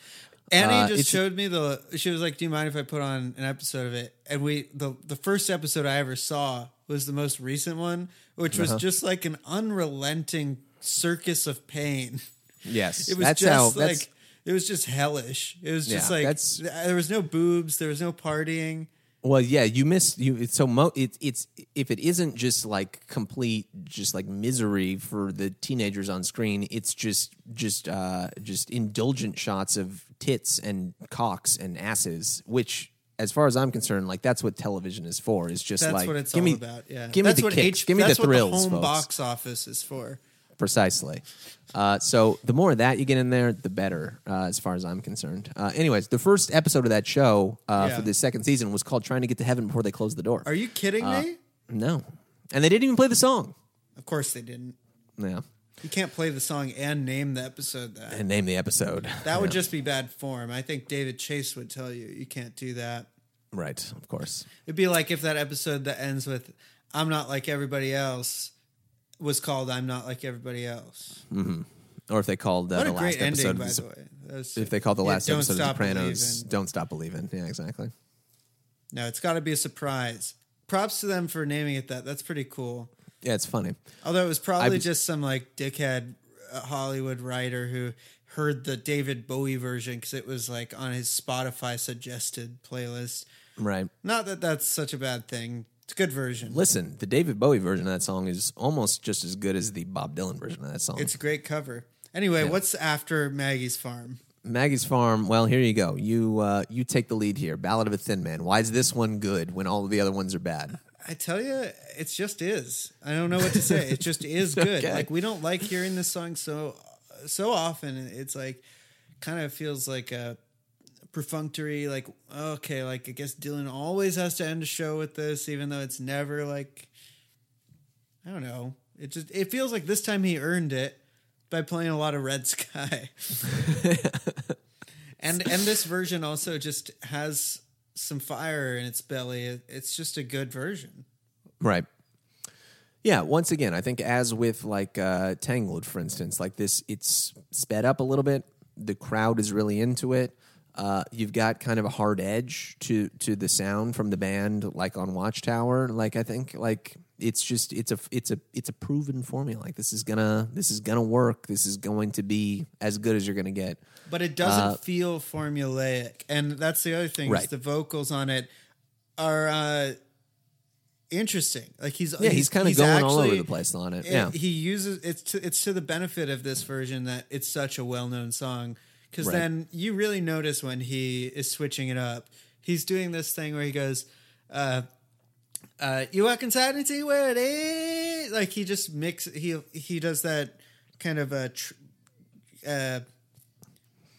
Annie Uh, just showed me the. She was like, "Do you mind if I put on an episode of it?" And we the the first episode I ever saw was the most recent one, which Uh-huh. was just like an unrelenting circus of pain. Yes, It was that's just how. like it was just hellish. It was just Yeah, like there was no boobs, there was no partying. Well, yeah, you miss you. It's so mo- it, it's if it isn't just like complete, just like misery for the teenagers on screen. It's just just uh just indulgent shots of tits and cocks and asses, which. As far as I'm concerned, like that's what television is for. Is just That's like what it's give all me, about. Yeah, give me that's the what kicks, H- give me the that's what thrills, home folks. box office is for. Precisely. Uh, so the more of that you get in there, the better, uh, as far as I'm concerned. Uh, anyways, the first episode of that show uh, Yeah. for the second season was called "Trying to Get to Heaven Before They Close the Door." Are you kidding Uh, me? no, and they didn't even play the song. Of course they didn't. Yeah, You can't play the song and name the episode that. and name the episode. That would just be bad form. I think David Chase would tell you you can't do that. right, of course. It'd be like if that episode that ends with "I'm not like everybody else" was called "I'm not like everybody else." Or if they called uh, the last episode, ending, of the, the was- if they called the Yeah, last episode of Sopranos, Believin'. "Don't Stop Believing." Yeah, exactly. No, it's got to be a surprise. Props to them for naming it that. That's pretty cool. Yeah, it's funny. Although it was probably was- just some like dickhead uh, Hollywood writer who heard the David Bowie version because it was like on his Spotify suggested playlist. Right. Not that that's such a bad thing. It's a good version. Listen, the David Bowie version of that song is almost just as good as the Bob Dylan version of that song. It's a great cover. Anyway, Yeah. what's after Maggie's Farm? Maggie's Farm. Well, here you go. You uh, you take the lead here. Ballad of a Thin Man. Why is this one good when all of the other ones are bad? I tell you, it just is. I don't know what to say. It just is good. Okay. Like we don't like hearing this song so so often. It's like kind of feels like a perfunctory. Like okay, like I guess Dylan always has to end a show with this, even though it's never like I don't know. It just it feels like this time he earned it by playing a lot of Red Sky. and and this version also just has some fire in its belly. It- It's just a good version. Right. Yeah, once again, I think as with like uh Tangled, for instance, like this it's sped up a little bit. The crowd is really into it. Uh, you've got kind of a hard edge to to the sound from the band, like on Watchtower. Like I think, like it's just it's a it's a it's a proven formula. Like this is gonna this is gonna work. This is going to be as good as you're gonna get. but it doesn't feel formulaic and that's the other thing is Right. the vocals on it are uh interesting. Like he's Yeah, he's, kind of going all over the place on it. it- Yeah, he uses it's to, it's to the benefit of this version that it's such a well known song because Right. then you really notice when he is switching it up. He's doing this thing where he goes, uh, uh, "You walk inside and see where it is." Like he just mix he he does that kind of a tr- uh,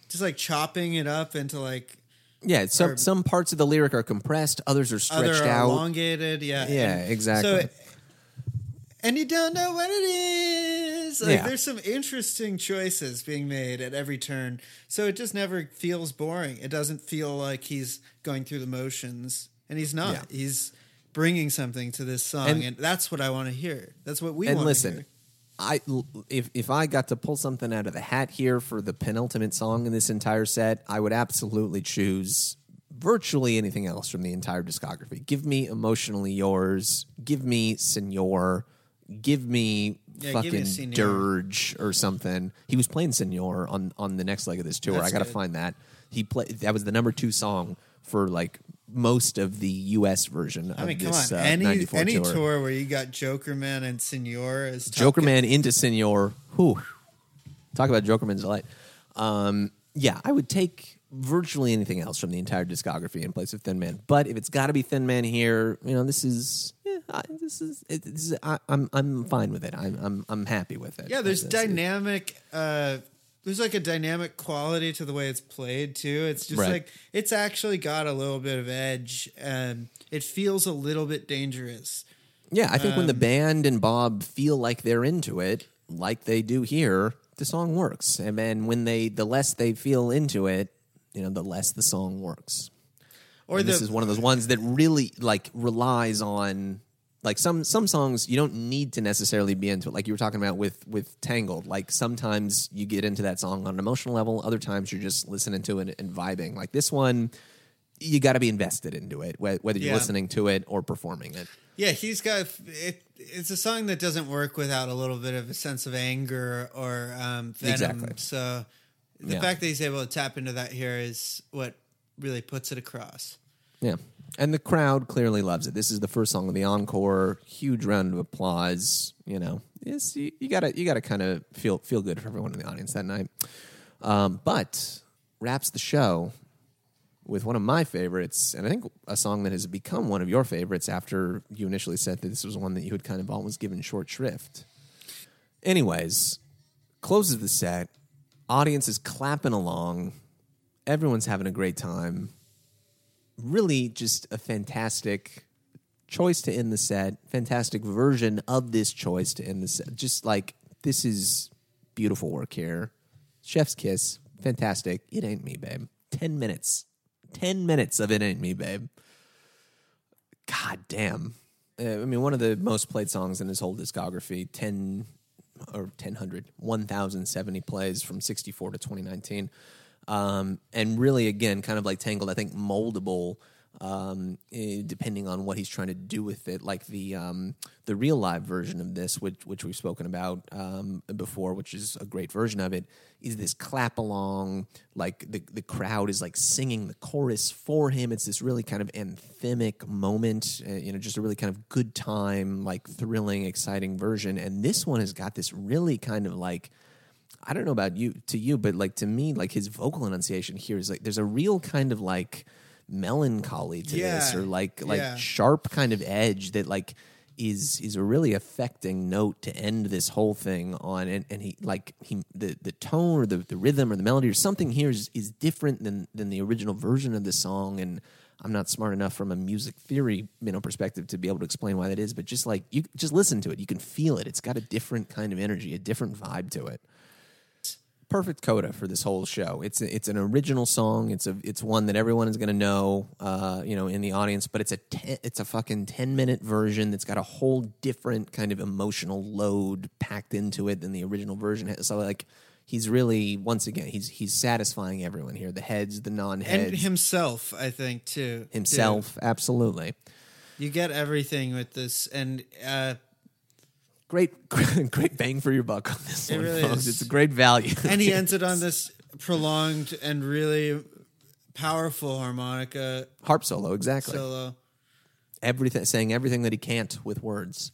just like chopping it up into like yeah. Some or- some parts of the lyric are compressed, others are other stretched are out. elongated. Yeah, Yeah, And exactly. So, and you don't know what it is. Like Yeah. there's some interesting choices being made at every turn. So it just never feels boring. It doesn't feel like he's going through the motions, and he's not. Yeah. He's bringing something to this song, And- and, that's what I want to hear. That's what we want listen, to hear. I if if I got to pull something out of the hat here for the penultimate song in this entire set, I would absolutely choose virtually anything else from the entire discography. Give me emotionally yours. Give me Senor. Give me Yeah, give me fucking dirge or something. He was playing Senor on on the next leg of this tour. That's I got to good. find that. He played that was the number two song for like most of the U.S. version of I mean, come this on. uh, any any tour. tour. where you got Jokerman and Senor as Joker Man into Senor. Whew. Talk about Jokerman's delight. Um, yeah, I would take virtually anything else from the entire discography in place of Thin Man. But if it's got to be Thin Man here, you know, this is yeah, I, this is it, this is I, I'm I'm fine with it. I'm I'm I'm happy with it. Yeah, there's dynamic. Uh, there's like a dynamic quality to the way it's played too. It's just Right. like it's actually got a little bit of edge, and it feels a little bit dangerous. Yeah, I think when Um, the band and Bob feel like they're into it, like they do here, the song works. And then when they the less they feel into it, you know, the less the song works. Or And the this is one of those ones that really like relies on like some some songs you don't need to necessarily be into it like you were talking about with with tangled like sometimes you get into that song on an emotional level other times you're just listening to it and vibing like this one you got to be invested into it whether you're Yeah. listening to it or performing it yeah, he's got it. It's a song that doesn't work without a little bit of a sense of anger or um, venom. Exactly. So the Yeah. fact that he's able to tap into that here is what really puts it across. Yeah. And the crowd clearly loves it. This is the first song of the encore. Huge round of applause. You know, it's, you, you gotta you gotta kind of feel feel good for everyone in the audience that night. Um, but wraps the show with one of my favorites, and I think a song that has become one of your favorites after you initially said that this was one that you had kind of always given short shrift. Anyways, closes the set. Audience is clapping along. Everyone's having a great time really just a fantastic choice to end the set, fantastic version of this choice to end the set. Just like this is beautiful work here. Chef's kiss, fantastic. It ain't me, babe. 10 minutes. 10 minutes of it ain't me, babe. God damn. Uh, I mean, one of the most played songs in his whole discography, 10 or 1000, 1070 plays from 64 to 2019 um, and really again kind of like tangled i think moldable um, eh, depending on what he's trying to do with it like the um, the real live version of this which which we've spoken about um, before which is a great version of it is this clap along like the the crowd is like singing the chorus for him. It's this really kind of anthemic moment uh, you know just a really kind of good time like thrilling exciting version. And this one has got this really kind of like I don't know about you to you, but like to me, like his vocal enunciation here is like there's a real kind of like melancholy to this, or like like Yeah. sharp kind of edge that like is is a really affecting note to end this whole thing on, and, and he like he the the tone or the, the rhythm or the melody or something here is is different than than the original version of the song, and I'm not smart enough from a music theory you know perspective to be able to explain why that is, but just like you just listen to it, you can feel it. It's got a different kind of energy, a different vibe to it perfect coda for this whole show. It's it's an original song. It's a it's one that everyone is going to know, uh, you know, in the audience. But it's a te- it's a fucking ten minute version that's got a whole different kind of emotional load packed into it than the original version. has. So like, he's really once again he's he's satisfying everyone here. The heads, the non heads, And himself, I think too. himself, absolutely. You get everything with this, and uh, Great, great bang for your buck on this It one, really folks. is. It's a great value. and he ends it on this prolonged and really powerful harmonica harp solo, exactly. solo. everything, saying everything that he can't with words.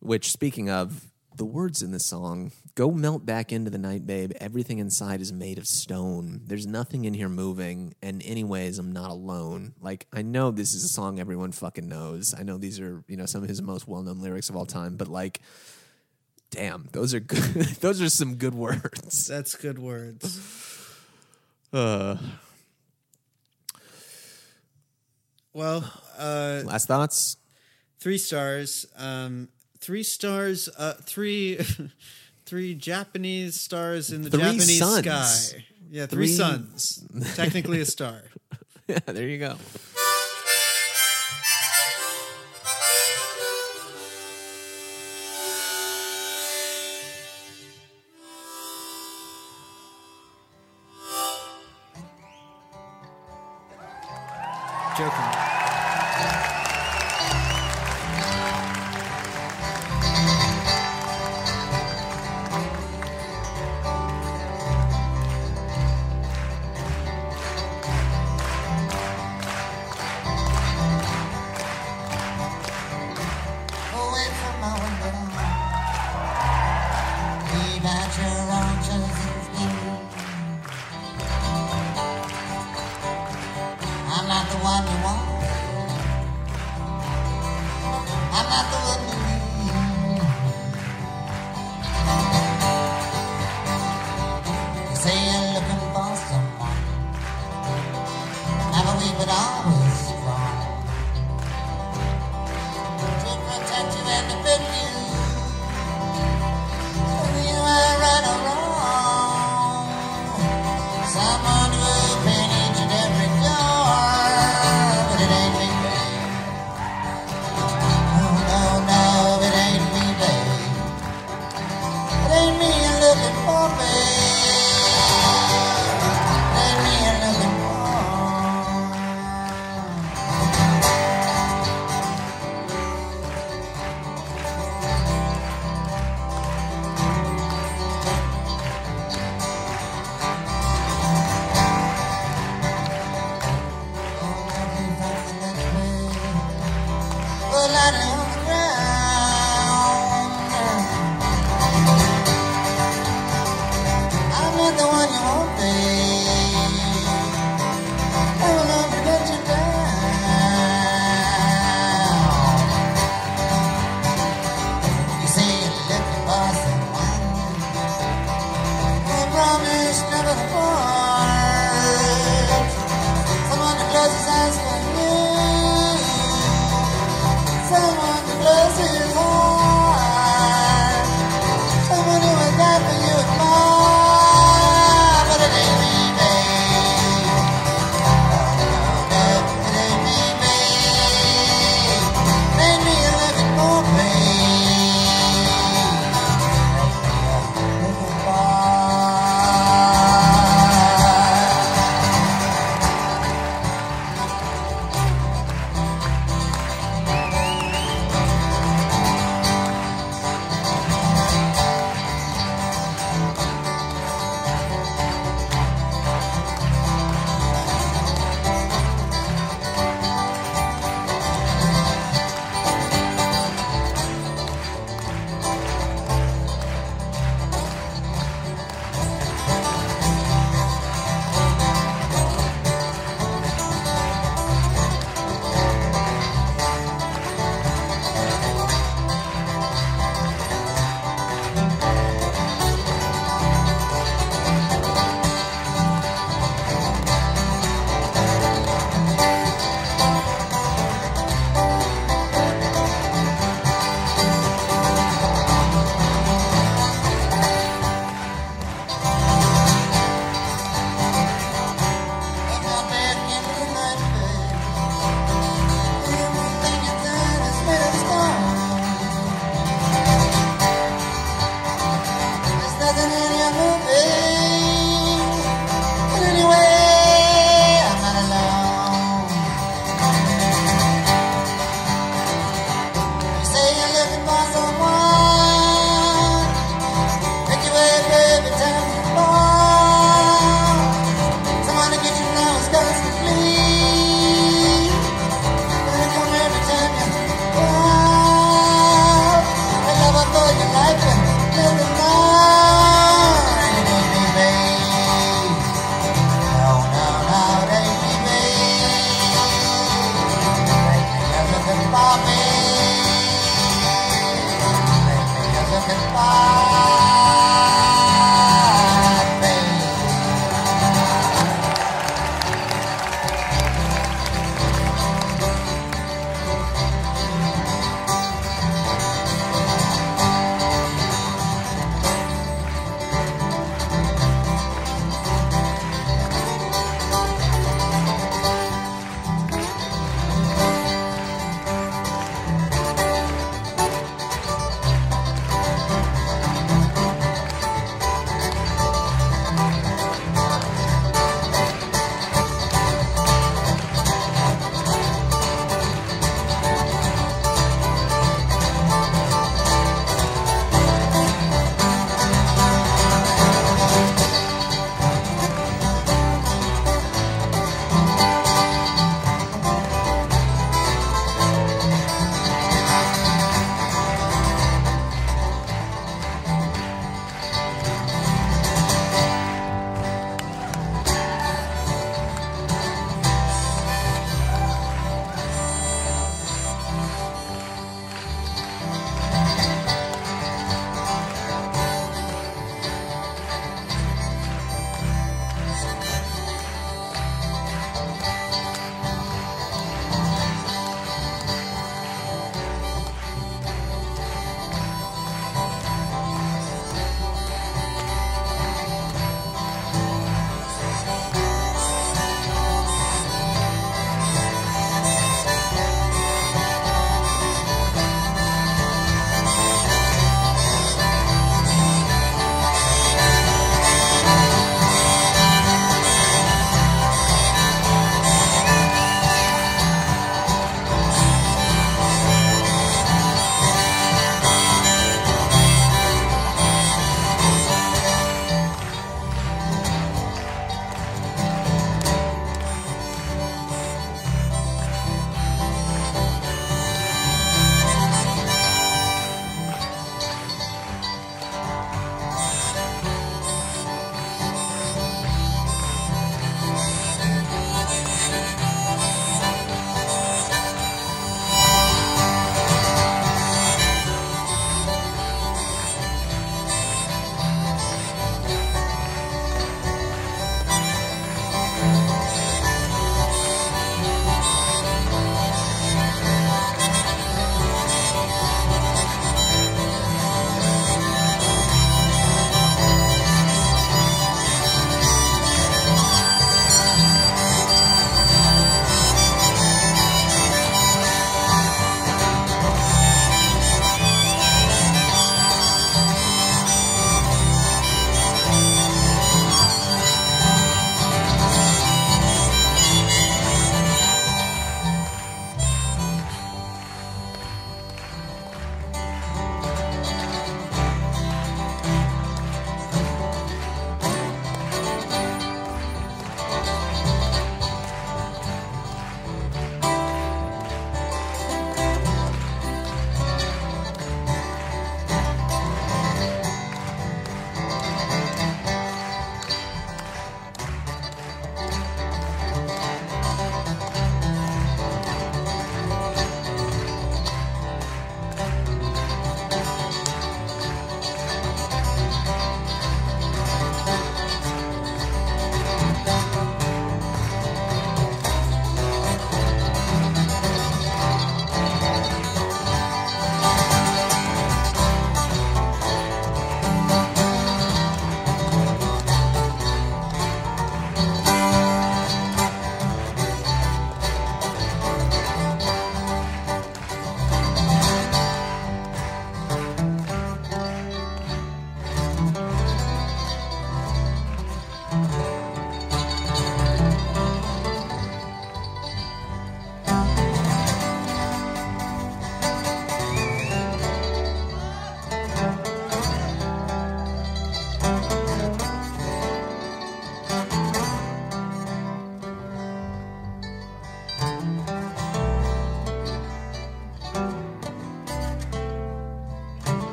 Which, speaking of the words in this song, go melt back into the night, babe. Everything inside is made of stone. There's nothing in here moving, and anyways, I'm not alone. Like I know this is a song everyone fucking knows. I know these are you know some of his most well known lyrics of all time, but like. Damn, those are good. those are some good words. That's good words. Uh, Well, uh, last thoughts. three stars. Um, three stars. Uh, three, three Japanese stars in the Three Japanese suns. sky. Yeah, three, Three- suns. Technically a star. Yeah, there you go. Joking. someone to bless his heart.